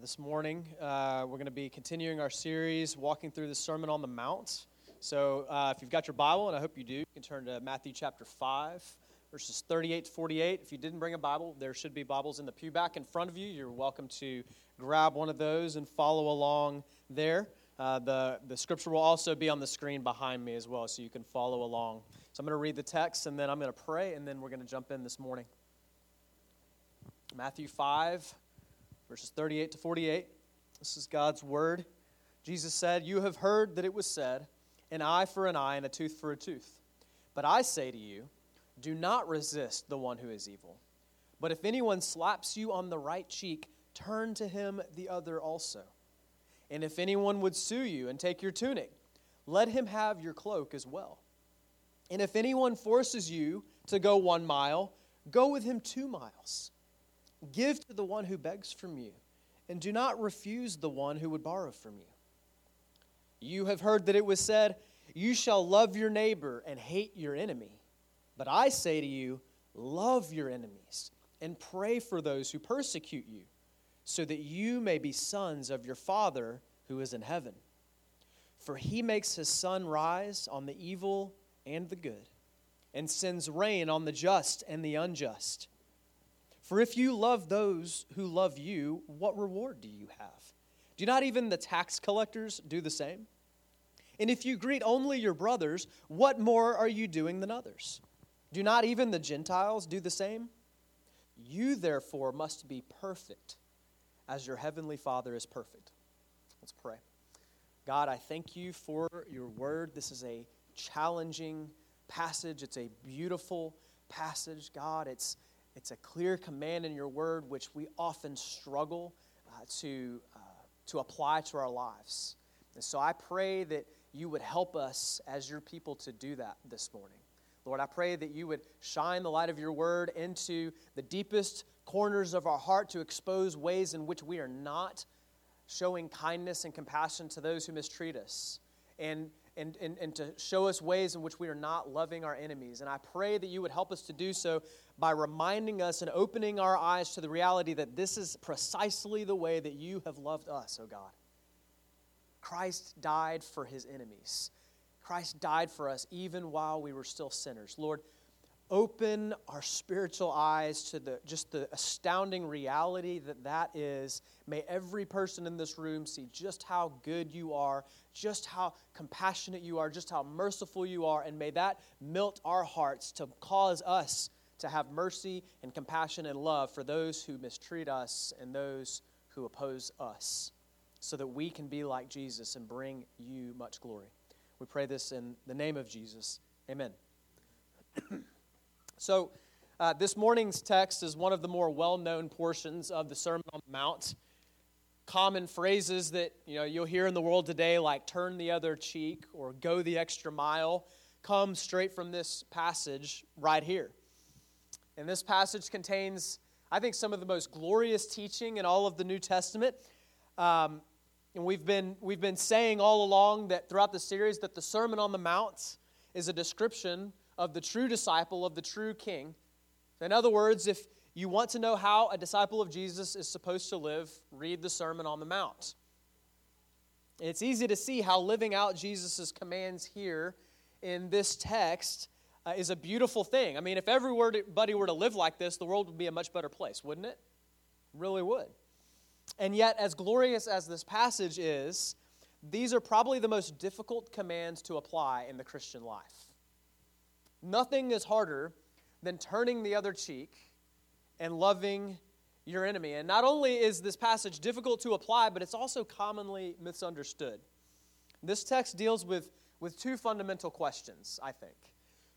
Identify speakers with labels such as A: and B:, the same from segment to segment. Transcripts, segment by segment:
A: this morning. Uh, we're going to be continuing our series, walking through the Sermon on the Mount. So, uh, if you've got your Bible, and I hope you do, you can turn to Matthew chapter 5, verses 38 to 48. If you didn't bring a Bible, there should be Bibles in the pew back in front of you. You're welcome to grab one of those and follow along there. Uh, the, the scripture will also be on the screen behind me as well, so you can follow along. So, I'm going to read the text, and then I'm going to pray, and then we're going to jump in this morning. Matthew 5 verses 38 to 48. This is God's word. Jesus said, You have heard that it was said, an eye for an eye and a tooth for a tooth. But I say to you, do not resist the one who is evil. But if anyone slaps you on the right cheek, turn to him the other also. And if anyone would sue you and take your tunic, let him have your cloak as well. And if anyone forces you to go one mile, go with him two miles. Give to the one who begs from you, and do not refuse the one who would borrow from you. You have heard that it was said, You shall love your neighbor and hate your enemy. But I say to you, love your enemies and pray for those who persecute you, so that you may be sons of your Father who is in heaven. For he makes his sun rise on the evil and the good, and sends rain on the just and the unjust. For if you love those who love you, what reward do you have? Do not even the tax collectors do the same? And if you greet only your brothers, what more are you doing than others? Do not even the Gentiles do the same? You therefore must be perfect as your heavenly Father is perfect. Let's pray. God, I thank you for your word. This is a challenging passage, it's a beautiful passage. God, it's it's a clear command in your word, which we often struggle uh, to, uh, to apply to our lives. And so I pray that you would help us as your people to do that this morning. Lord, I pray that you would shine the light of your word into the deepest corners of our heart to expose ways in which we are not showing kindness and compassion to those who mistreat us. And and, and, and to show us ways in which we are not loving our enemies. And I pray that you would help us to do so by reminding us and opening our eyes to the reality that this is precisely the way that you have loved us, oh God. Christ died for his enemies. Christ died for us even while we were still sinners. Lord, open our spiritual eyes to the just the astounding reality that that is. May every person in this room see just how good you are just how compassionate you are just how merciful you are and may that melt our hearts to cause us to have mercy and compassion and love for those who mistreat us and those who oppose us so that we can be like Jesus and bring you much glory. We pray this in the name of Jesus. Amen So, uh, this morning's text is one of the more well known portions of the Sermon on the Mount. Common phrases that you know, you'll hear in the world today, like turn the other cheek or go the extra mile, come straight from this passage right here. And this passage contains, I think, some of the most glorious teaching in all of the New Testament. Um, and we've been, we've been saying all along that throughout the series that the Sermon on the Mount is a description of the true disciple, of the true king. In other words, if you want to know how a disciple of Jesus is supposed to live, read the Sermon on the Mount. It's easy to see how living out Jesus' commands here in this text uh, is a beautiful thing. I mean, if everybody were to live like this, the world would be a much better place, wouldn't it? Really would. And yet, as glorious as this passage is, these are probably the most difficult commands to apply in the Christian life. Nothing is harder than turning the other cheek and loving your enemy. And not only is this passage difficult to apply, but it's also commonly misunderstood. This text deals with, with two fundamental questions, I think.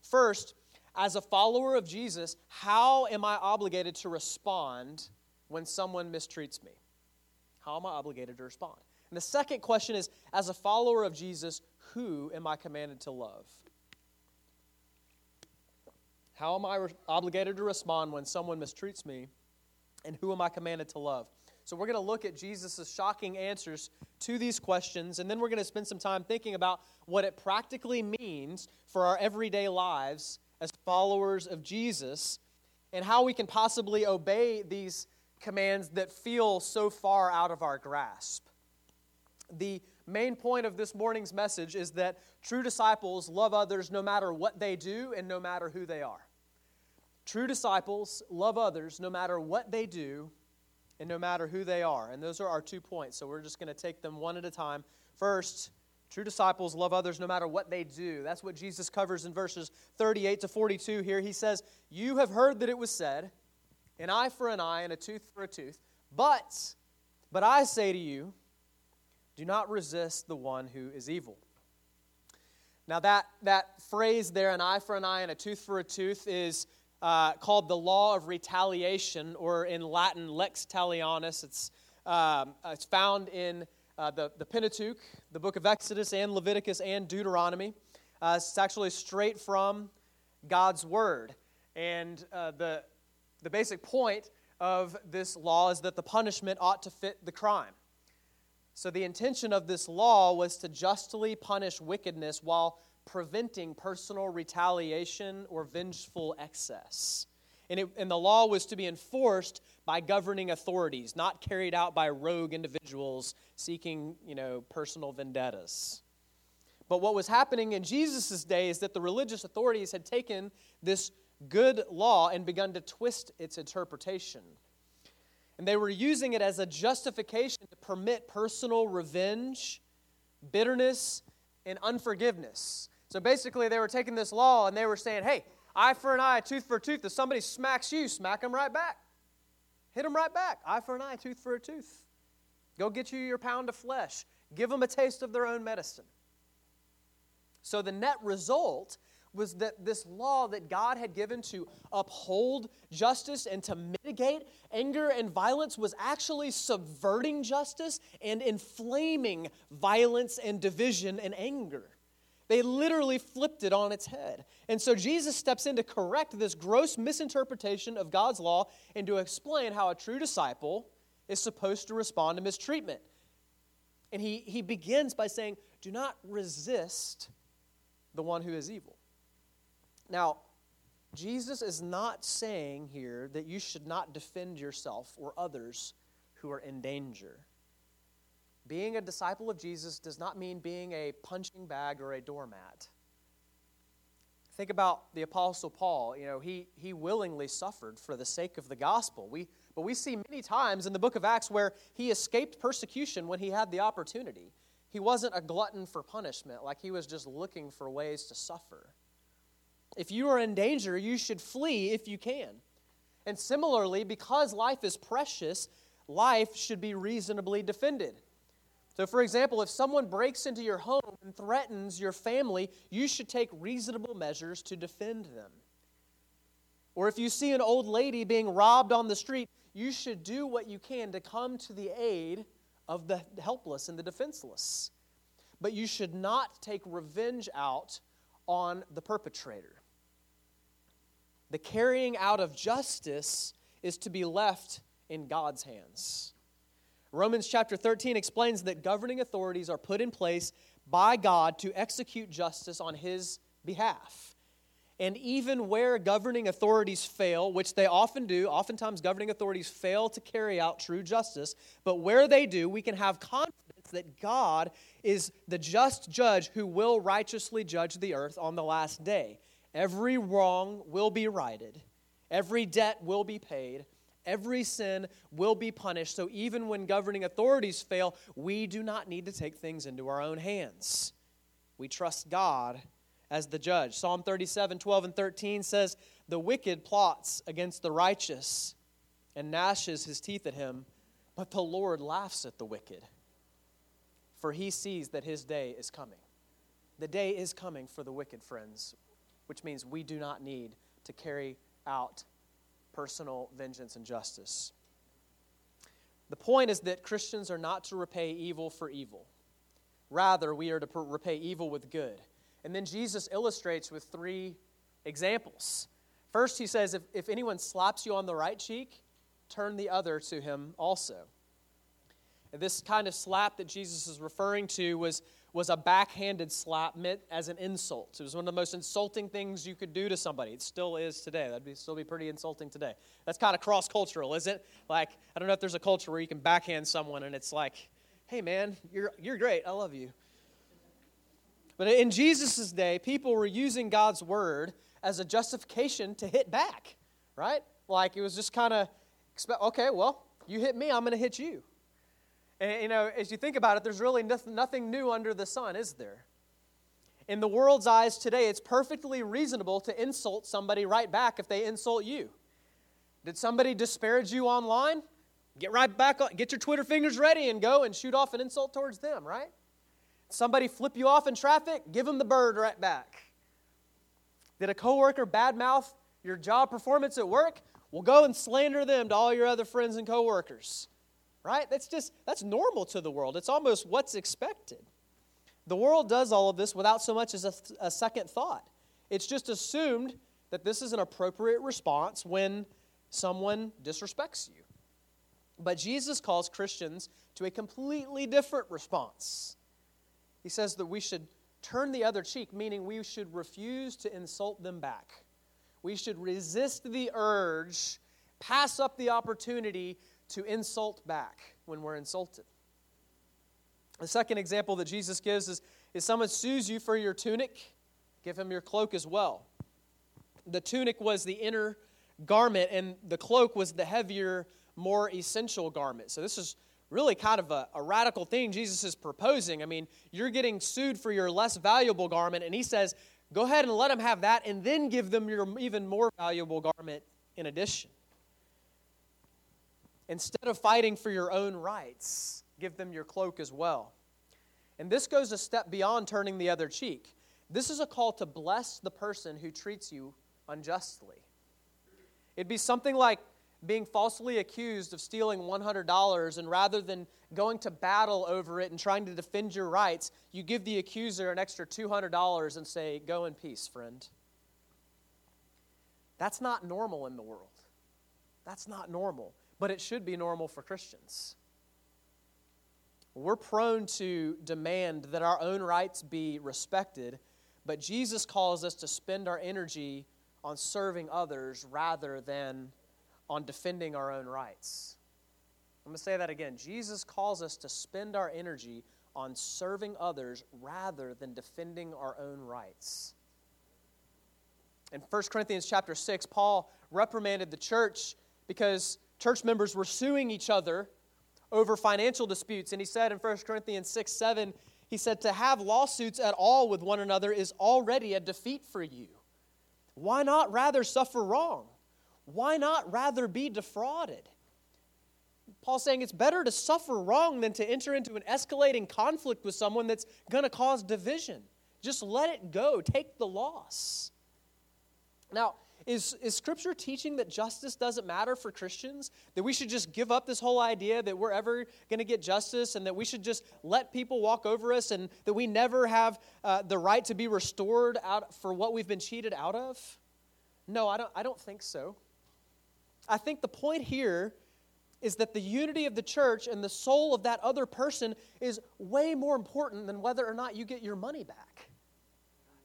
A: First, as a follower of Jesus, how am I obligated to respond when someone mistreats me? How am I obligated to respond? And the second question is as a follower of Jesus, who am I commanded to love? How am I re- obligated to respond when someone mistreats me? And who am I commanded to love? So, we're going to look at Jesus' shocking answers to these questions, and then we're going to spend some time thinking about what it practically means for our everyday lives as followers of Jesus and how we can possibly obey these commands that feel so far out of our grasp. The main point of this morning's message is that true disciples love others no matter what they do and no matter who they are. True disciples love others no matter what they do and no matter who they are. And those are our two points. So we're just going to take them one at a time. First, true disciples love others no matter what they do. That's what Jesus covers in verses 38 to 42 here. He says, You have heard that it was said, an eye for an eye and a tooth for a tooth. But, but I say to you, do not resist the one who is evil. Now, that, that phrase there, an eye for an eye and a tooth for a tooth, is uh, called the law of retaliation, or in Latin, lex talionis. It's, um, it's found in uh, the, the Pentateuch, the book of Exodus, and Leviticus, and Deuteronomy. Uh, it's actually straight from God's Word. And uh, the, the basic point of this law is that the punishment ought to fit the crime. So, the intention of this law was to justly punish wickedness while preventing personal retaliation or vengeful excess. And, it, and, the law was to be enforced by governing authorities, not carried out by rogue individuals seeking, you know, personal vendettas. But what was happening in Jesus' day is that the religious authorities had taken this good law and begun to twist its interpretation. And they were using it as a justification to permit personal revenge, bitterness, and unforgiveness. So basically, they were taking this law and they were saying, hey, eye for an eye, tooth for a tooth. If somebody smacks you, smack them right back. Hit them right back. Eye for an eye, tooth for a tooth. Go get you your pound of flesh. Give them a taste of their own medicine. So the net result was that this law that God had given to uphold justice and to mitigate anger and violence was actually subverting justice and inflaming violence and division and anger. They literally flipped it on its head. And so Jesus steps in to correct this gross misinterpretation of God's law and to explain how a true disciple is supposed to respond to mistreatment. And he, he begins by saying, Do not resist the one who is evil. Now, Jesus is not saying here that you should not defend yourself or others who are in danger. Being a disciple of Jesus does not mean being a punching bag or a doormat. Think about the Apostle Paul. You know, he, he willingly suffered for the sake of the gospel. We, but we see many times in the book of Acts where he escaped persecution when he had the opportunity. He wasn't a glutton for punishment, like he was just looking for ways to suffer. If you are in danger, you should flee if you can. And similarly, because life is precious, life should be reasonably defended. So, for example, if someone breaks into your home and threatens your family, you should take reasonable measures to defend them. Or if you see an old lady being robbed on the street, you should do what you can to come to the aid of the helpless and the defenseless. But you should not take revenge out on the perpetrator. The carrying out of justice is to be left in God's hands. Romans chapter 13 explains that governing authorities are put in place by God to execute justice on his behalf. And even where governing authorities fail, which they often do, oftentimes governing authorities fail to carry out true justice, but where they do, we can have confidence that God is the just judge who will righteously judge the earth on the last day. Every wrong will be righted, every debt will be paid, every sin will be punished. So even when governing authorities fail, we do not need to take things into our own hands. We trust God as the judge. Psalm 37, 12, and 13 says, The wicked plots against the righteous and gnashes his teeth at him, but the Lord laughs at the wicked, for he sees that his day is coming. The day is coming for the wicked, friends which means we do not need to carry out personal vengeance and justice. The point is that Christians are not to repay evil for evil. Rather, we are to repay evil with good. And then Jesus illustrates with three examples. First, he says, if, if anyone slaps you on the right cheek, turn the other to him also. And this kind of slap that Jesus is referring to was was a backhanded slap meant as an insult. It was one of the most insulting things you could do to somebody. It still is today. That'd be, still be pretty insulting today. That's kind of cross cultural, is it? Like, I don't know if there's a culture where you can backhand someone and it's like, hey, man, you're, you're great. I love you. But in Jesus' day, people were using God's word as a justification to hit back, right? Like, it was just kind of, okay, well, you hit me, I'm going to hit you. And, you know, as you think about it, there's really nothing new under the sun, is there? In the world's eyes today, it's perfectly reasonable to insult somebody right back if they insult you. Did somebody disparage you online? Get right back on, get your Twitter fingers ready and go and shoot off an insult towards them, right? Somebody flip you off in traffic, give them the bird right back. Did a coworker badmouth your job performance at work? Well, go and slander them to all your other friends and coworkers right? That's just, that's normal to the world. It's almost what's expected. The world does all of this without so much as a, a second thought. It's just assumed that this is an appropriate response when someone disrespects you. But Jesus calls Christians to a completely different response. He says that we should turn the other cheek, meaning we should refuse to insult them back. We should resist the urge, pass up the opportunity to insult back when we're insulted. The second example that Jesus gives is, if someone sues you for your tunic, give him your cloak as well. The tunic was the inner garment, and the cloak was the heavier, more essential garment. So, this is really kind of a, a, radical thing Jesus is proposing. I mean, you're getting sued for your less valuable garment, and he says, go ahead and let them have that, and then give them your even more valuable garment in addition. Instead of fighting for your own rights, give them your cloak as well. And this goes a step beyond turning the other cheek. This is a call to bless the person who treats you unjustly. It'd be something like being falsely accused of stealing $100, and rather than going to battle over it and trying to defend your rights, you give the accuser an extra $200 and say, Go in peace, friend. That's not normal in the world. That's not normal but it should be normal for Christians. We're prone to demand that our own rights be respected, but Jesus calls us to spend our energy on serving others rather than on defending our own rights. I'm going to say that again. Jesus calls us to spend our energy on serving others rather than defending our own rights. In 1 Corinthians chapter 6, Paul reprimanded the church because church members were suing each other over financial disputes. And he said in 1 Corinthians 6 7, he said, To have lawsuits at all with one another is already a defeat for you. Why not rather suffer wrong? Why not rather be defrauded? Paul's saying it's better to suffer wrong than to enter into an escalating conflict with someone that's going to cause division. Just let it go, take the loss. Now, is, is Scripture teaching that justice doesn't matter for Christians? That we should just give up this whole idea that we're ever going to get justice and that we should just let people walk over us and that we never have uh, the right to be restored out for what we've been cheated out of? No, I don't, I don't think so. I think the point here is that the unity of the church and the soul of that other person is way more important than whether or not you get your money back.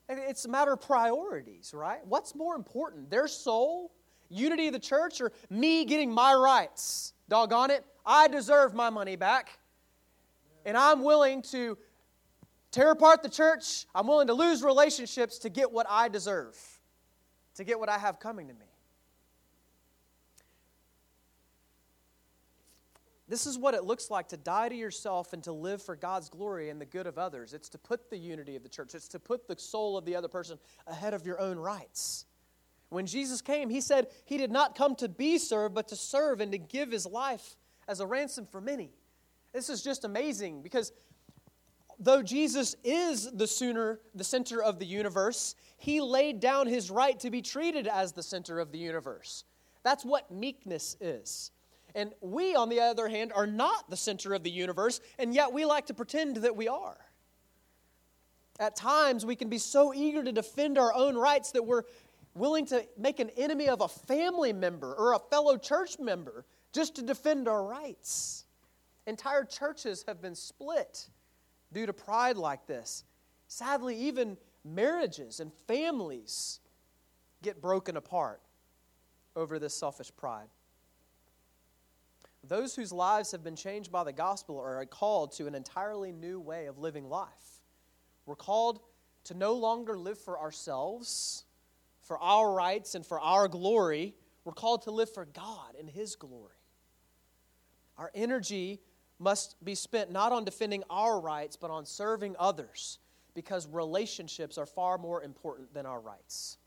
A: It's a matter of priorities, right? What's more important, their soul, unity of the church, or me getting my rights? Doggone it, I deserve my money back. And I'm willing to tear apart the church. I'm willing to lose relationships to get what I deserve, to get what I have coming to me. This is what it looks like to die to yourself and to live for God's glory and the good of others. It's to put the unity of the church, it's to put the soul of the other person ahead of your own rights. When Jesus came, he said he did not come to be served, but to serve and to give his life as a ransom for many. This is just amazing because though Jesus is the sooner the center of the universe, he laid down his right to be treated as the center of the universe. That's what meekness is. And we, on the other hand, are not the center of the universe, and yet we like to pretend that we are. At times, we can be so eager to defend our own rights that we're willing to make an enemy of a family member or a fellow church member just to defend our rights. Entire churches have been split due to pride like this. Sadly, even marriages and families get broken apart over this selfish pride. Those whose lives have been changed by the gospel are called to an entirely new way of living life. We're called to no longer live for ourselves, for our rights, and for our glory. We're called to live for God and His glory. Our energy must be spent not on defending our rights, but on serving others, because relationships are far more important than our rights.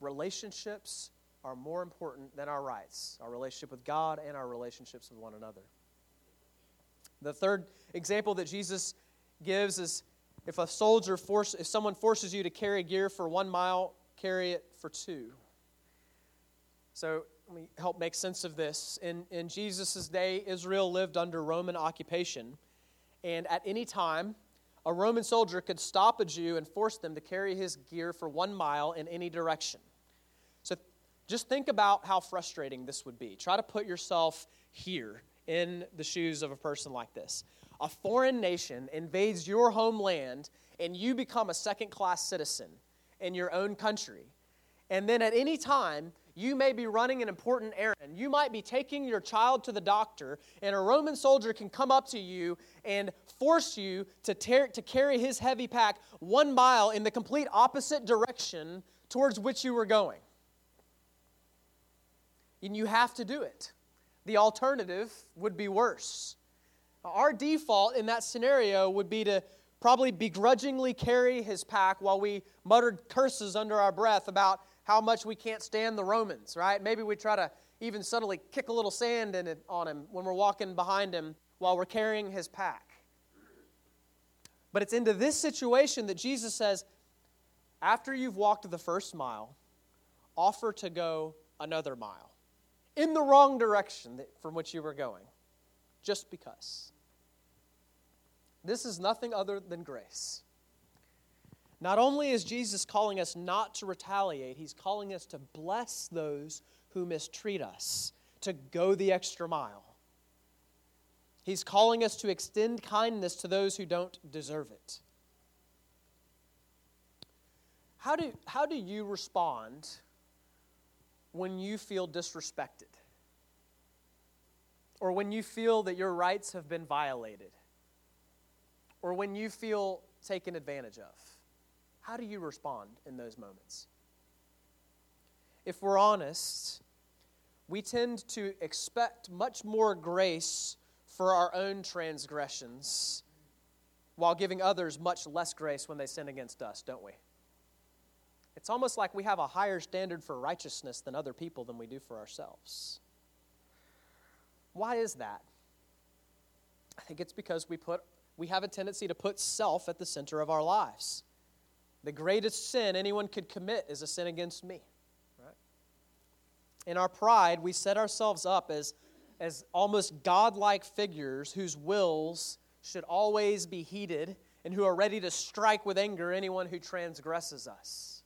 A: Relationships are more important than our rights, our relationship with God and our relationships with one another. The third example that Jesus gives is if a soldier force if someone forces you to carry gear for 1 mile, carry it for 2. So, let me help make sense of this. In in Jesus' day, Israel lived under Roman occupation, and at any time a Roman soldier could stop a Jew and force them to carry his gear for 1 mile in any direction. Just think about how frustrating this would be. Try to put yourself here in the shoes of a person like this. A foreign nation invades your homeland, and you become a second class citizen in your own country. And then at any time, you may be running an important errand. You might be taking your child to the doctor, and a Roman soldier can come up to you and force you to, tear, to carry his heavy pack one mile in the complete opposite direction towards which you were going and you have to do it. The alternative would be worse. Our default in that scenario would be to probably begrudgingly carry his pack while we muttered curses under our breath about how much we can't stand the Romans, right? Maybe we try to even subtly kick a little sand in it, on him when we're walking behind him while we're carrying his pack. But it's into this situation that Jesus says, after you've walked the first mile, offer to go another mile in the wrong direction from which you were going, just because. This is nothing other than grace. Not only is Jesus calling us not to retaliate, he's calling us to bless those who mistreat us, to go the extra mile. He's calling us to extend kindness to those who don't deserve it. How do, how do you respond when you feel disrespected, or when you feel that your rights have been violated, or when you feel taken advantage of? How do you respond in those moments? If we're honest, we tend to expect much more grace for our own transgressions while giving others much less grace when they sin against us, don't we? It's almost like we have a higher standard for righteousness than other people than we do for ourselves. Why is that? I think it's because we put we have a tendency to put self at the center of our lives. The greatest sin anyone could commit is a sin against me. Right? In our pride, we set ourselves up as, as almost godlike figures whose wills should always be heeded and who are ready to strike with anger anyone who transgresses us.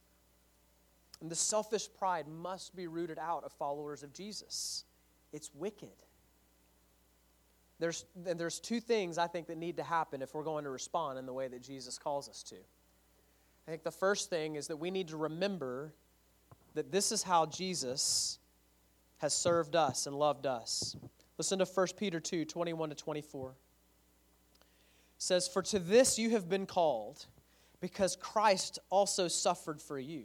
A: And the selfish pride must be rooted out of followers of Jesus. It's wicked. There's, and there's two things I think that need to happen if we're going to respond in the way that Jesus calls us to. I think the first thing is that we need to remember that this is how Jesus has served us and loved us. Listen to 1 Peter 2 21 to 24. It says, For to this you have been called, because Christ also suffered for you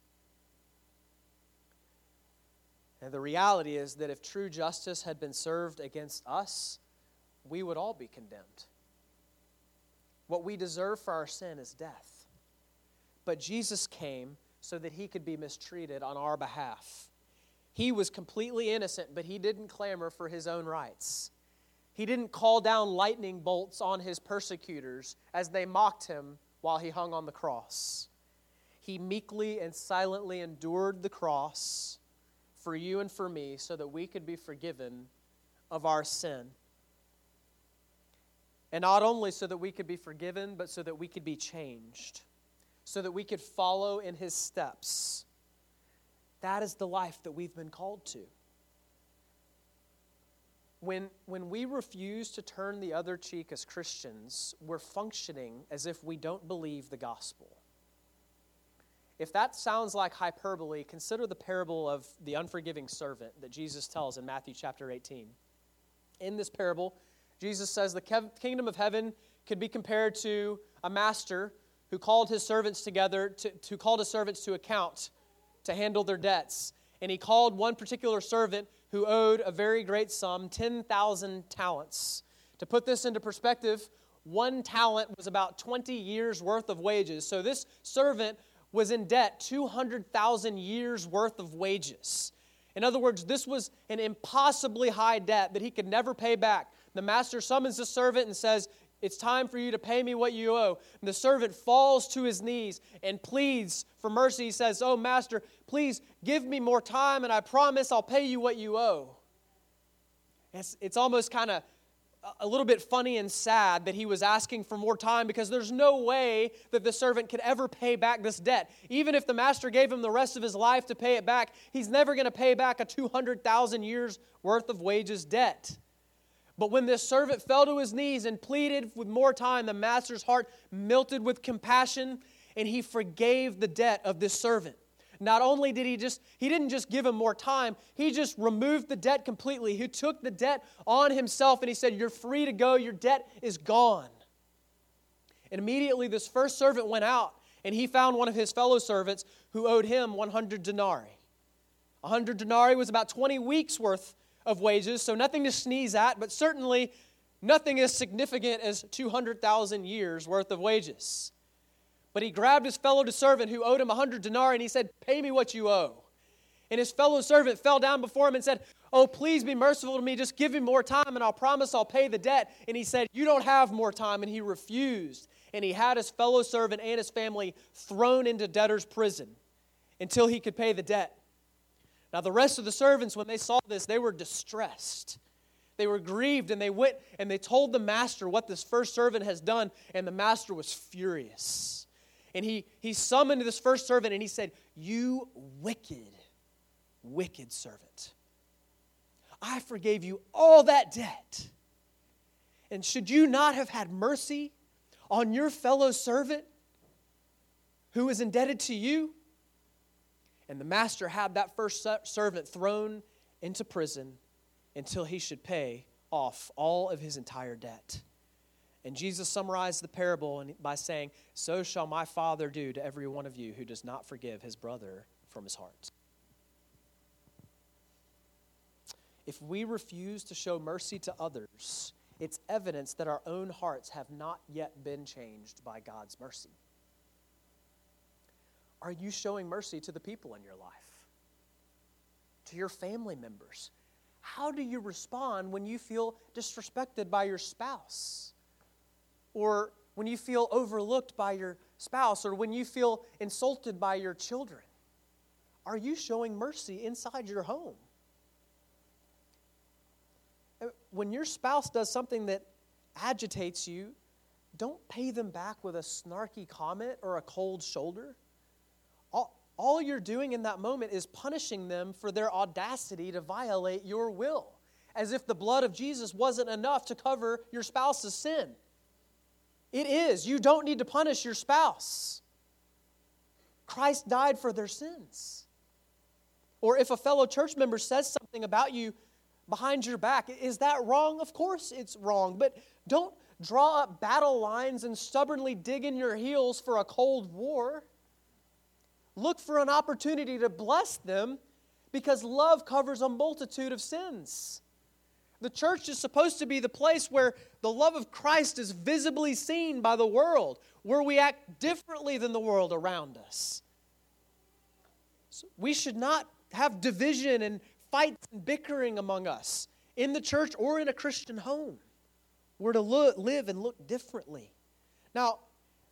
A: And the reality is that if true justice had been served against us, we would all be condemned. What we deserve for our sin is death. But Jesus came so that he could be mistreated on our behalf. He was completely innocent, but he didn't clamor for his own rights. He didn't call down lightning bolts on his persecutors as they mocked him while he hung on the cross. He meekly and silently endured the cross for you and for me so that we could be forgiven of our sin. And not only so that we could be forgiven, but so that we could be changed, so that we could follow in his steps. That is the life that we've been called to. When, when we refuse to turn the other cheek as Christians, we're functioning as if we don't believe the gospel. If that sounds like hyperbole, consider the parable of the unforgiving servant that Jesus tells in Matthew chapter 18. In this parable, Jesus says the kingdom of heaven could be compared to a master who called his servants together to, to his servants to account to handle their debts. And he called one particular servant who owed a very great sum, 10,000 talents. To put this into perspective, one talent was about 20 years worth of wages. So this servant was in debt 200,000 years worth of wages. In other words, this was an impossibly high debt that he could never pay back. The master summons the servant and says, It's time for you to pay me what you owe. And the servant falls to his knees and pleads for mercy. He says, Oh, master, please give me more time and I promise I'll pay you what you owe. It's, it's almost kind of a little bit funny and sad that he was asking for more time because there's no way that the servant could ever pay back this debt. Even if the master gave him the rest of his life to pay it back, he's never going to pay back a 200,000 years worth of wages debt. But when this servant fell to his knees and pleaded with more time, the master's heart melted with compassion and he forgave the debt of this servant. Not only did he just, he didn't just give him more time, he just removed the debt completely. He took the debt on himself and he said, You're free to go, your debt is gone. And immediately this first servant went out and he found one of his fellow servants who owed him 100 denarii. 100 denarii was about 20 weeks worth of wages, so nothing to sneeze at, but certainly nothing as significant as 200,000 years worth of wages. But he grabbed his fellow servant who owed him a hundred denarii and he said, Pay me what you owe. And his fellow servant fell down before him and said, Oh, please be merciful to me. Just give me more time and I'll promise I'll pay the debt. And he said, You don't have more time. And he refused. And he had his fellow servant and his family thrown into debtor's prison until he could pay the debt. Now, the rest of the servants, when they saw this, they were distressed. They were grieved and they went and they told the master what this first servant has done, and the master was furious. And he, he summoned this first servant and he said, You wicked, wicked servant. I forgave you all that debt. And should you not have had mercy on your fellow servant who is indebted to you? And the master had that first servant thrown into prison until he should pay off all of his entire debt. And Jesus summarized the parable by saying, So shall my Father do to every one of you who does not forgive his brother from his heart. If we refuse to show mercy to others, it's evidence that our own hearts have not yet been changed by God's mercy. Are you showing mercy to the people in your life? To your family members? How do you respond when you feel disrespected by your spouse? Or when you feel overlooked by your spouse, or when you feel insulted by your children? Are you showing mercy inside your home? Uh, when your spouse does something that agitates you, don't pay them back with a snarky comment or a cold shoulder. All, all you're doing in that moment is punishing them for their audacity to violate your will, as if the blood of Jesus wasn't enough to cover your spouse's sin. It is. You don't need to punish your spouse. Christ died for their sins. Or if a fellow church member says something about you behind your back, is that wrong? Of course it's wrong. But don't draw up battle lines and stubbornly dig in your heels for a cold war. Look for an opportunity to bless them because love covers a multitude of sins. The church is supposed to be the place where the love of Christ is visibly seen by the world, where we act differently than the world around us. So we should not have division and fights and bickering among us. in the church or in a Christian home. We're to look, live and look differently. Now,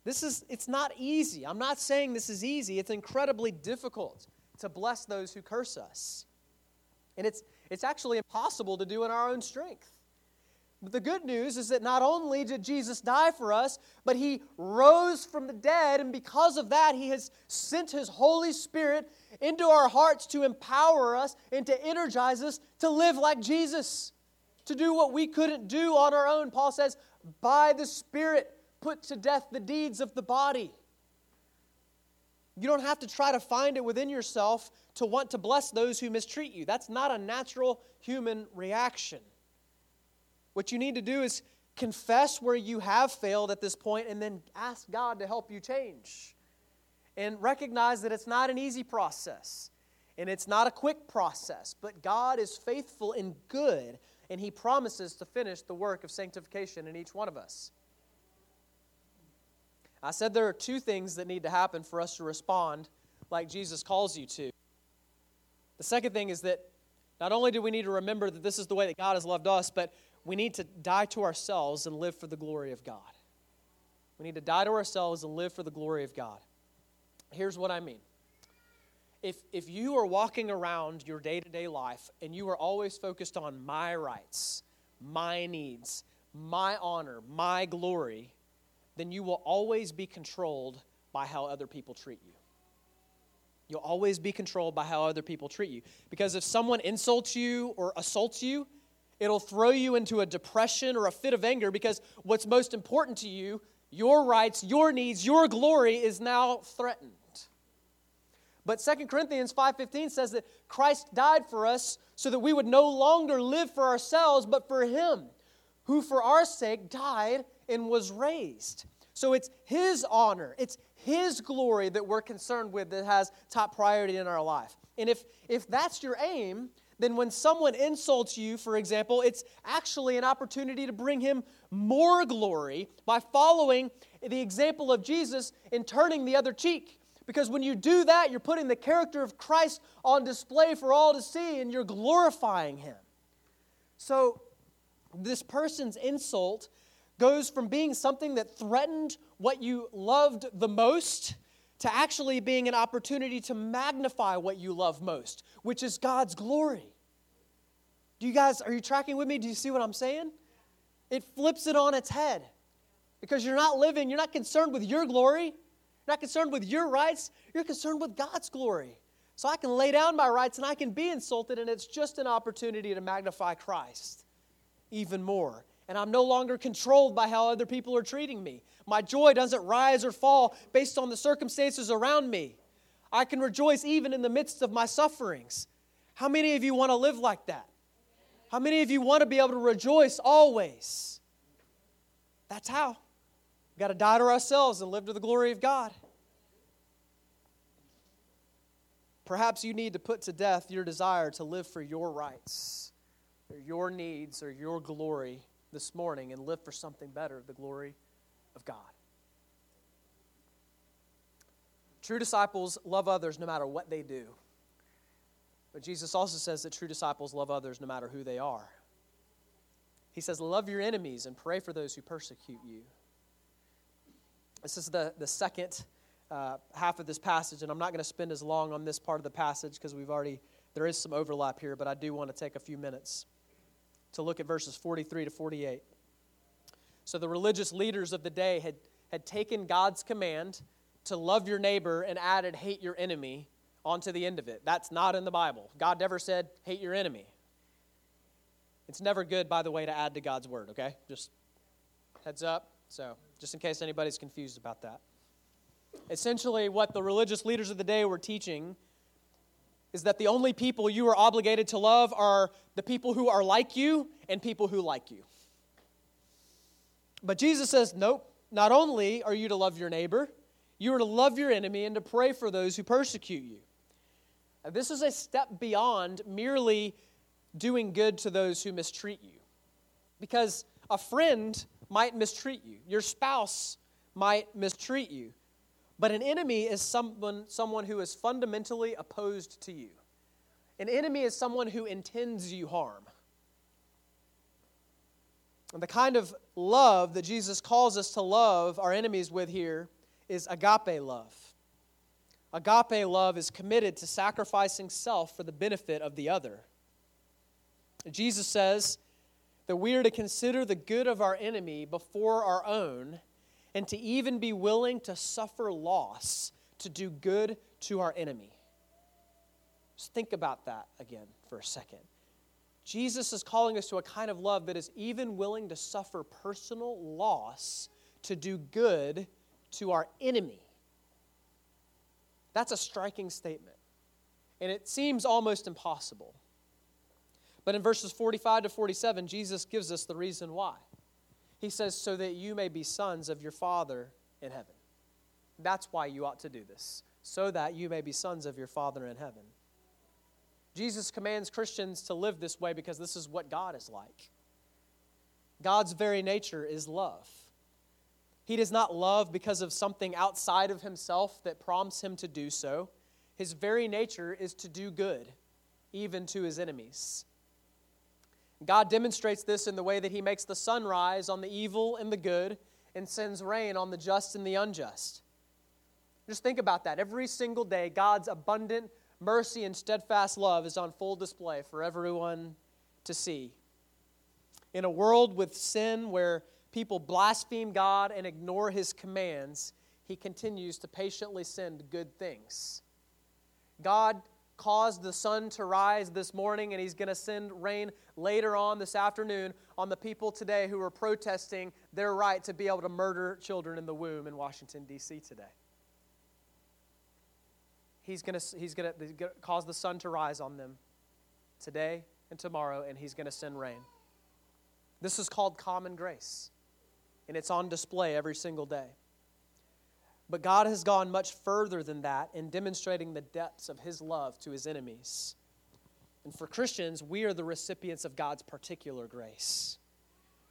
A: this is it's not easy. I'm not saying this is easy. It's incredibly difficult to bless those who curse us. And it's it's actually impossible to do in our own strength. But the good news is that not only did Jesus die for us, but he rose from the dead, and because of that, he has sent his Holy Spirit into our hearts to empower us and to energize us to live like Jesus, to do what we couldn't do on our own. Paul says, by the Spirit, put to death the deeds of the body. You don't have to try to find it within yourself to want to bless those who mistreat you. That's not a natural human reaction. What you need to do is confess where you have failed at this point and then ask God to help you change. And recognize that it's not an easy process and it's not a quick process, but God is faithful and good and He promises to finish the work of sanctification in each one of us. I said there are two things that need to happen for us to respond like Jesus calls you to. The second thing is that not only do we need to remember that this is the way that God has loved us, but we need to die to ourselves and live for the glory of God. We need to die to ourselves and live for the glory of God. Here's what I mean. If, if you are walking around your day to day life and you are always focused on my rights, my needs, my honor, my glory, then you will always be controlled by how other people treat you. You'll always be controlled by how other people treat you. Because if someone insults you or assaults you, It'll throw you into a depression or a fit of anger because what's most important to you, your rights, your needs, your glory is now threatened. But 2 Corinthians 5:15 says that Christ died for us so that we would no longer live for ourselves but for him who for our sake died and was raised. So it's his honor, it's his glory that we're concerned with that has top priority in our life. And if if that's your aim, then when someone insults you, for example, it's actually an opportunity to bring him more glory by following the example of Jesus in turning the other cheek. Because when you do that, you're putting the character of Christ on display for all to see and you're glorifying him. So, this person's insult goes from being something that threatened what you loved the most to actually being an opportunity to magnify what you love most, which is God's glory. Do you guys, are you tracking with me? Do you see what I'm saying? It flips it on its head because you're not living, you're not concerned with your glory, you're not concerned with your rights, you're concerned with God's glory. So I can lay down my rights and I can be insulted, and it's just an opportunity to magnify Christ even more and I'm no longer controlled by how other people are treating me. My joy doesn't rise or fall based on the circumstances around me. I can rejoice even in the midst of my sufferings. How many of you want to live like that? How many of you want to be able to rejoice always? That's how. We've got to die to ourselves and live to the glory of God. Perhaps you need to put to death your desire to live for your rights, or your needs, or your glory this morning and live for something better, the glory of God. True disciples love others no matter what they do. But Jesus also says that true disciples love others no matter who they are. He says, Love your enemies and pray for those who persecute you. This is the, the second uh, half of this passage, and I'm not going to spend as long on this part of the passage because we've already, there is some overlap here, but I do want to take a few minutes to look at verses 43 to 48. So the religious leaders of the day had, had taken God's command to love your neighbor and added hate your enemy onto the end of it. That's not in the Bible. God never said hate your enemy. It's never good, by the way, to add to God's word, okay? Just heads up. So, just in case anybody's confused about that. Essentially, what the religious leaders of the day were teaching is that the only people you are obligated to love are the people who are like you and people who like you. But Jesus says, nope, not only are you to love your neighbor, you are to love your enemy and to pray for those who persecute you. Now, this is a step beyond merely doing good to those who mistreat you. Because a friend might mistreat you, your spouse might mistreat you. But an enemy is someone, someone who is fundamentally opposed to you. An enemy is someone who intends you harm. And the kind of love that Jesus calls us to love our enemies with here is agape love. Agape love is committed to sacrificing self for the benefit of the other. Jesus says that we are to consider the good of our enemy before our own and to even be willing to suffer loss to do good to our enemy. Just think about that again for a second. Jesus is calling us to a kind of love that is even willing to suffer personal loss to do good to our enemy. That's a striking statement. And it seems almost impossible. But in verses 45 to 47, Jesus gives us the reason why. He says, So that you may be sons of your Father in heaven. That's why you ought to do this, so that you may be sons of your Father in heaven. Jesus commands Christians to live this way because this is what God is like. God's very nature is love. He does not love because of something outside of himself that prompts him to do so. His very nature is to do good, even to his enemies. God demonstrates this in the way that he makes the sun rise on the evil and the good and sends rain on the just and the unjust. Just think about that. Every single day, God's abundant mercy and steadfast love is on full display for everyone to see. In a world with sin where people blaspheme God and ignore his commands, he continues to patiently send good things. God caused the sun to rise this morning, and he's going to send rain later on this afternoon on the people today who are protesting their right to be able to murder children in the womb in Washington, D.C. today. He's going to, he's going to cause the sun to rise on them today and tomorrow, and he's going to send rain. This is called common grace and it's on display every single day. But God has gone much further than that in demonstrating the depths of His love to His enemies. And for Christians, we are the recipients of God's particular grace.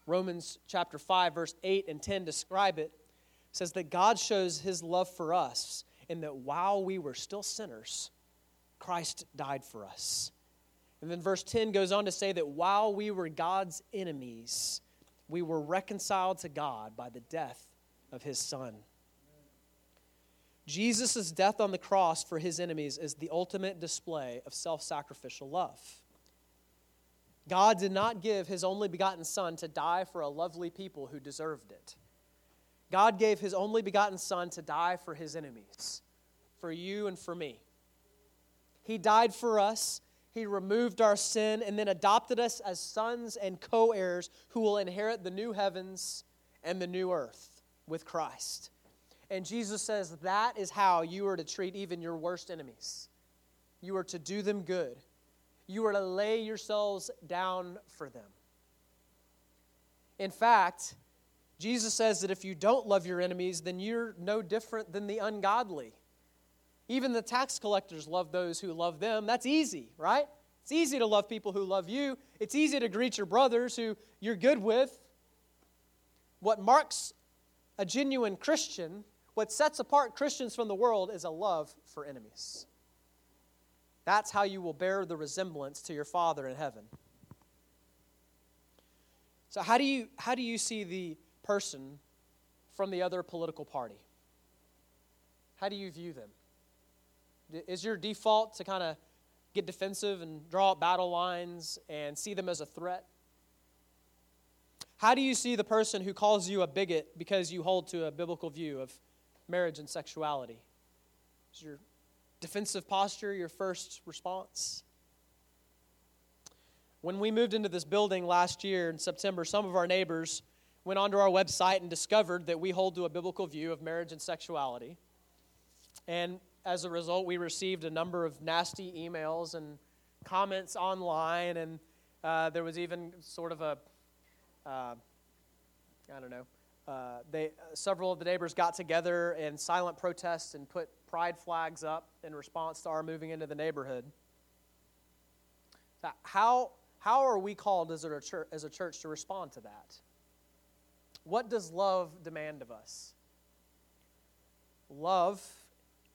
A: Romans chapter 5, verse 8 and 10 describe it. it says that God shows His love for us in that while we were still sinners, Christ died for us. And then verse 10 goes on to say that while we were God's enemies, we were reconciled to God by the death of his son. Jesus' death on the cross for his enemies is the ultimate display of self sacrificial love. God did not give his only begotten Son to die for a lovely people who deserved it. God gave his only begotten Son to die for his enemies, for you and for me. He died for us he removed our sin and then adopted us as sons and co heirs who will inherit the new heavens and the new earth with Christ. And Jesus says that is how you are to treat even your worst enemies. You are to do them good, you are to lay yourselves down for them. In fact, Jesus says that if you don't love your enemies, then you're no different than the ungodly. Even the tax collectors love those who love them. That's easy, right? It's easy to love people who love you. It's easy to greet your brothers who you're good with. What marks a genuine Christian, what sets apart Christians from the world, is a love for enemies. That's how you will bear the resemblance to your Father in heaven. So, how do you, how do you see the person from the other political party? How do you view them? Is your default to kind of get defensive and draw up battle lines and see them as a threat? How do you see the person who calls you a bigot because you hold to a biblical view of marriage and sexuality? Is your defensive posture your first response? When we moved into this building last year in September, some of our neighbors went onto our website and discovered that we hold to a biblical view of marriage and sexuality. And as a result, we received a number of nasty emails and comments online, and uh, there was even sort of a, uh, I don't know, uh, they, several of the neighbors got together in silent protest and put pride flags up in response to our moving into the neighborhood. How, how are we called as a, church, as a church to respond to that? What does love demand of us? Love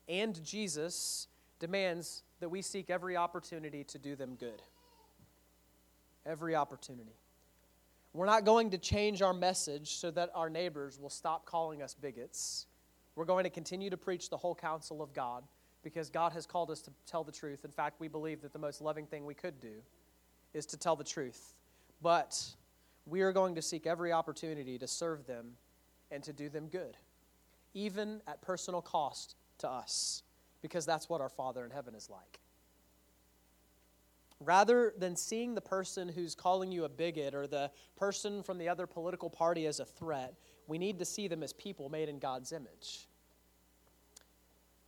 A: and Jesus demands that we seek every opportunity to do them good. Every opportunity. We're not going to change our message so that our neighbors will stop calling us bigots. We're going to continue to preach the whole counsel of God because God has called us to tell the truth. In fact, we believe that the most loving thing we could do is to tell the truth. But we are going to seek every opportunity to serve them and to do them good, even at personal cost to us, because that's what our Father in heaven is like. Rather than seeing the person who's calling you a bigot or the person from the other political party as a threat, we need to see them as people made in God's image.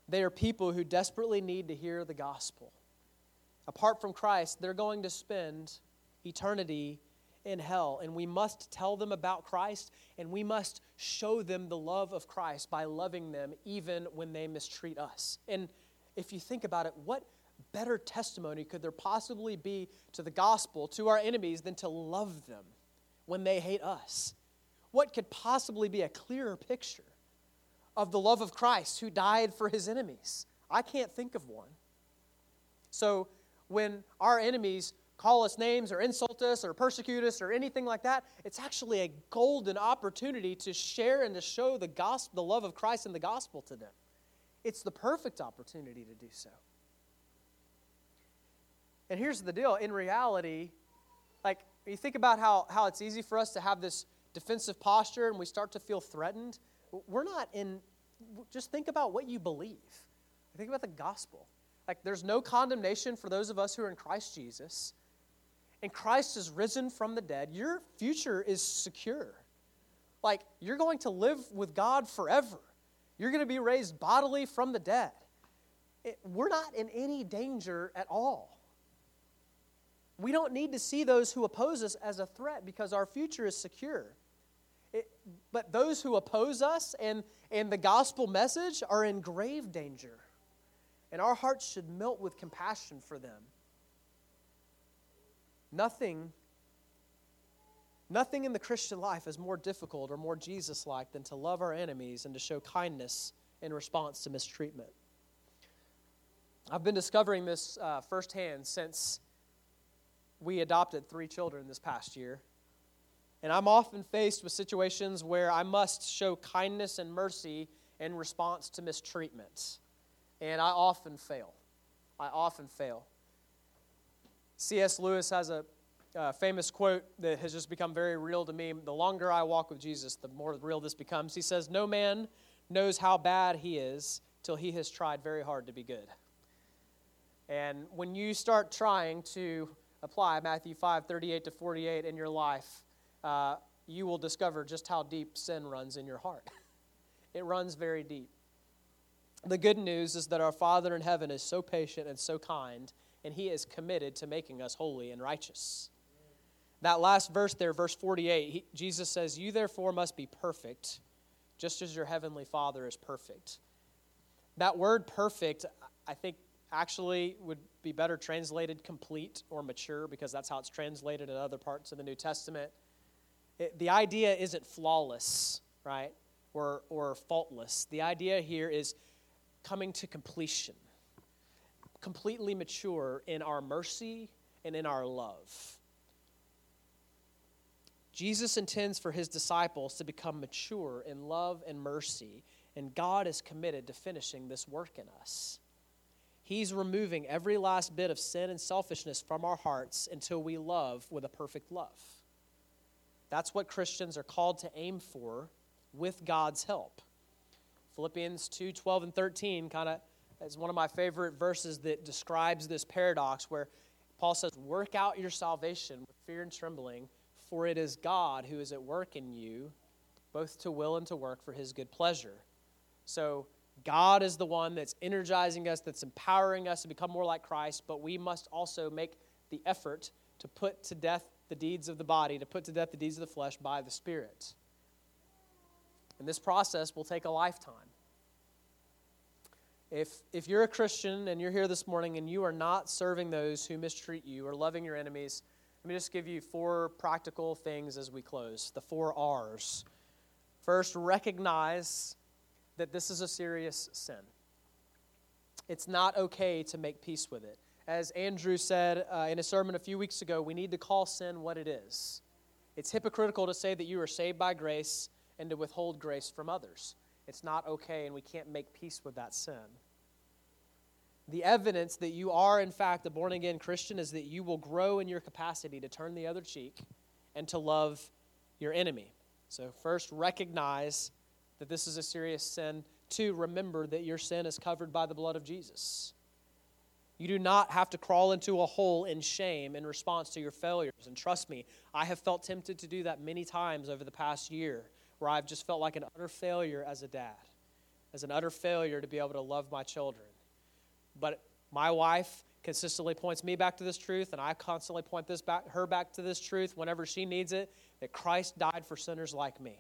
A: They are people who desperately need to hear the gospel. Apart from Christ, they're going to spend eternity in hell, and we must tell them about Christ, and we must show them the love of Christ by loving them even when they mistreat us. And if you think about it, what better testimony could there possibly be to the gospel, to our enemies, than to love them when they hate us? What could possibly be a clearer picture of the love of Christ who died for his enemies? I can't think of one. So when our enemies call us names or insult us or persecute us or anything like that, it's actually a golden opportunity to share and to show the gospel, the love of Christ and the gospel to them. It's the perfect opportunity to do so. And here's the deal in reality, like, you think about how, how it's easy for us to have this defensive posture and we start to feel threatened. We're not in, just think about what you believe. Think about the gospel. Like, there's no condemnation for those of us who are in Christ Jesus. And Christ is risen from the dead. Your future is secure. Like, you're going to live with God forever. You're going to be raised bodily from the dead. It, we're not in any danger at all. We don't need to see those who oppose us as a threat because our future is secure. It, but those who oppose us and, and the gospel message are in grave danger. And our hearts should melt with compassion for them. Nothing, nothing in the Christian life is more difficult or more Jesus like than to love our enemies and to show kindness in response to mistreatment. I've been discovering this uh, firsthand since we adopted three children this past year. And I'm often faced with situations where I must show kindness and mercy in response to mistreatment. And I often fail. I often fail. C.S. Lewis has a famous quote that has just become very real to me. The longer I walk with Jesus, the more real this becomes. He says, No man knows how bad he is till he has tried very hard to be good. And when you start trying to apply Matthew 5 38 to 48 in your life, uh, you will discover just how deep sin runs in your heart. it runs very deep. The good news is that our Father in heaven is so patient and so kind, and He is committed to making us holy and righteous. That last verse there, verse 48, he, Jesus says, You therefore must be perfect, just as your heavenly Father is perfect. That word perfect, I think, actually would be better translated complete or mature because that's how it's translated in other parts of the New Testament. It, the idea isn't flawless, right? Or, or faultless. The idea here is coming to completion, completely mature in our mercy and in our love. Jesus intends for his disciples to become mature in love and mercy, and God is committed to finishing this work in us. He's removing every last bit of sin and selfishness from our hearts until we love with a perfect love. That's what Christians are called to aim for with God's help. Philippians 2 12 and 13 kind of is one of my favorite verses that describes this paradox where Paul says, Work out your salvation with fear and trembling, for it is God who is at work in you, both to will and to work for his good pleasure. So, God is the one that's energizing us, that's empowering us to become more like Christ, but we must also make the effort to put to death the deeds of the body, to put to death the deeds of the flesh by the Spirit. And this process will take a lifetime. If, if you're a Christian and you're here this morning and you are not serving those who mistreat you or loving your enemies, let me just give you four practical things as we close the four R's. First, recognize that this is a serious sin. It's not okay to make peace with it. As Andrew said uh, in a sermon a few weeks ago, we need to call sin what it is. It's hypocritical to say that you are saved by grace and to withhold grace from others. It's not okay, and we can't make peace with that sin. The evidence that you are, in fact, a born again Christian is that you will grow in your capacity to turn the other cheek and to love your enemy. So, first, recognize that this is a serious sin. Two, remember that your sin is covered by the blood of Jesus. You do not have to crawl into a hole in shame in response to your failures. And trust me, I have felt tempted to do that many times over the past year, where I've just felt like an utter failure as a dad, as an utter failure to be able to love my children. But my wife consistently points me back to this truth, and I constantly point this back, her back to this truth whenever she needs it that Christ died for sinners like me,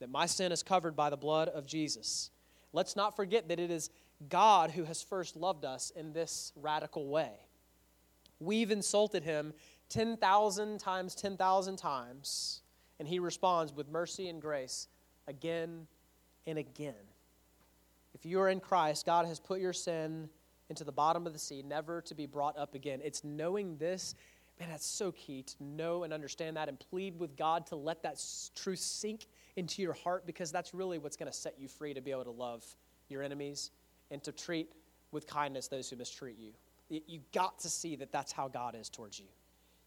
A: that my sin is covered by the blood of Jesus. Let's not forget that it is God who has first loved us in this radical way. We've insulted him 10,000 times 10,000 times, and he responds with mercy and grace again and again. If you are in Christ, God has put your sin into the bottom of the sea, never to be brought up again. It's knowing this, man, that's so key to know and understand that and plead with God to let that truth sink into your heart because that's really what's going to set you free to be able to love your enemies and to treat with kindness those who mistreat you. You've got to see that that's how God is towards you.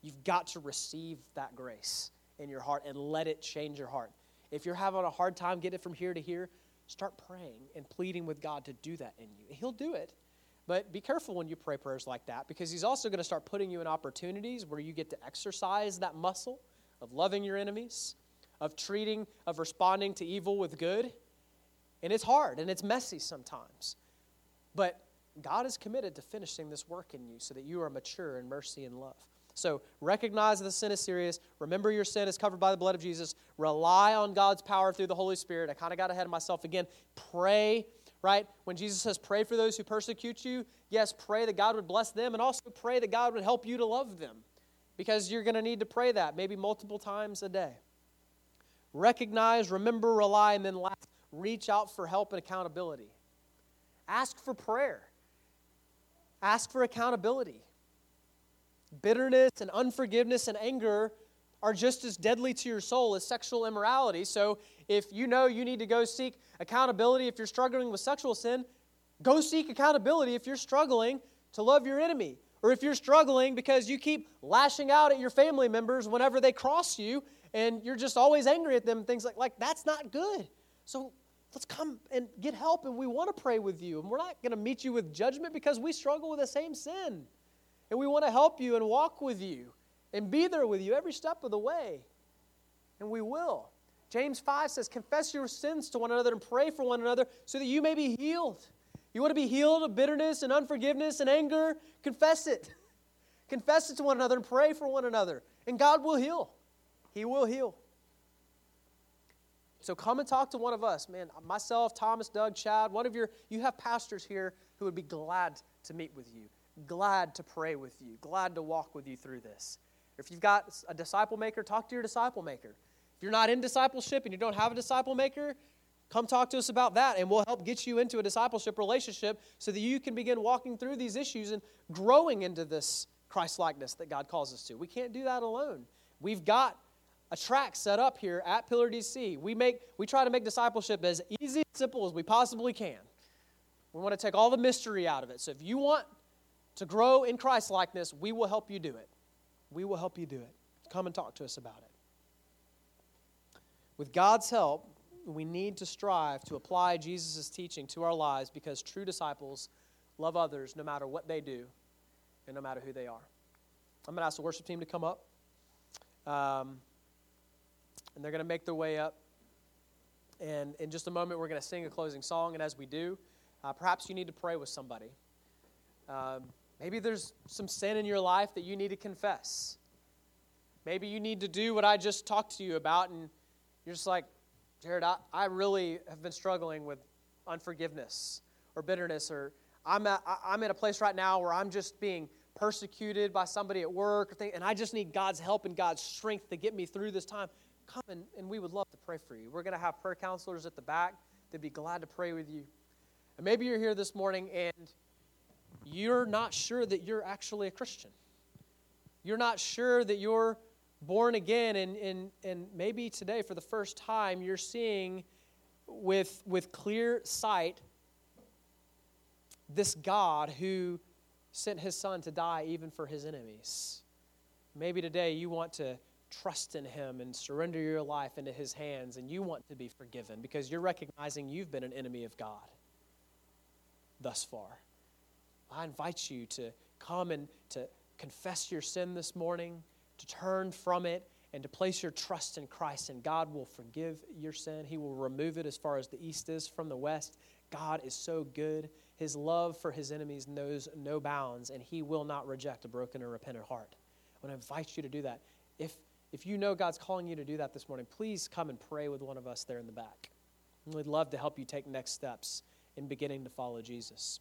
A: You've got to receive that grace in your heart and let it change your heart. If you're having a hard time getting it from here to here, start praying and pleading with God to do that in you. He'll do it. But be careful when you pray prayers like that because He's also going to start putting you in opportunities where you get to exercise that muscle of loving your enemies, of treating, of responding to evil with good. And it's hard and it's messy sometimes. But God is committed to finishing this work in you so that you are mature in mercy and love. So recognize the sin is serious. Remember your sin is covered by the blood of Jesus. Rely on God's power through the Holy Spirit. I kind of got ahead of myself again. Pray, right? When Jesus says, pray for those who persecute you, yes, pray that God would bless them and also pray that God would help you to love them because you're going to need to pray that maybe multiple times a day. Recognize, remember, rely, and then last, reach out for help and accountability. Ask for prayer. Ask for accountability. Bitterness and unforgiveness and anger are just as deadly to your soul as sexual immorality. So if you know you need to go seek accountability if you're struggling with sexual sin, go seek accountability if you're struggling to love your enemy. Or if you're struggling because you keep lashing out at your family members whenever they cross you and you're just always angry at them, things like, like that's not good. So let's come and get help and we want to pray with you. And we're not going to meet you with judgment because we struggle with the same sin. And we want to help you and walk with you and be there with you every step of the way. And we will. James 5 says confess your sins to one another and pray for one another so that you may be healed. You want to be healed of bitterness and unforgiveness and anger? Confess it. Confess it to one another and pray for one another and god will heal he will heal so come and talk to one of us, man. Myself, Thomas, Doug, Chad, one of your, you have pastors here who would be glad to meet with you, glad to pray with you, glad to walk with you through this. If you've got a disciple maker, talk to your disciple maker. If you're not in discipleship and you don't have a disciple maker, come talk to us about that and we'll help get you into a discipleship relationship so that you can begin walking through these issues and growing into this Christ likeness that God calls us to. We can't do that alone. We've got a track set up here at Pillar DC. We make we try to make discipleship as easy and simple as we possibly can. We want to take all the mystery out of it. So if you want to grow in Christ likeness, we will help you do it. We will help you do it. Come and talk to us about it. With God's help, we need to strive to apply Jesus' teaching to our lives because true disciples love others no matter what they do and no matter who they are. I'm going to ask the worship team to come up. Um, and they're going to make their way up. And in just a moment, we're going to sing a closing song. And as we do, uh, perhaps you need to pray with somebody. Um, maybe there's some sin in your life that you need to confess. Maybe you need to do what I just talked to you about, and you're just like, Jared, I, I really have been struggling with unforgiveness or bitterness, or I'm at, I'm in a place right now where I'm just being persecuted by somebody at work, and I just need God's help and God's strength to get me through this time come and, and we would love to pray for you. We're going to have prayer counselors at the back. They'd be glad to pray with you. And maybe you're here this morning and you're not sure that you're actually a Christian. You're not sure that you're born again, and, and, and maybe today for the first time, you're seeing with, with clear sight this God who sent his son to die even for his enemies. Maybe today you want to trust in him and surrender your life into his hands and you want to be forgiven because you're recognizing you've been an enemy of God thus far. I invite you to come and to confess your sin this morning, to turn from it, and to place your trust in Christ, and God will forgive your sin. He will remove it as far as the east is from the west. God is so good. His love for his enemies knows no bounds, and he will not reject a broken and repentant heart. I want to invite you to do that. If, if you know God's calling you to do that this morning, please come and pray with one of us there in the back. We'd love to help you take next steps in beginning to follow Jesus.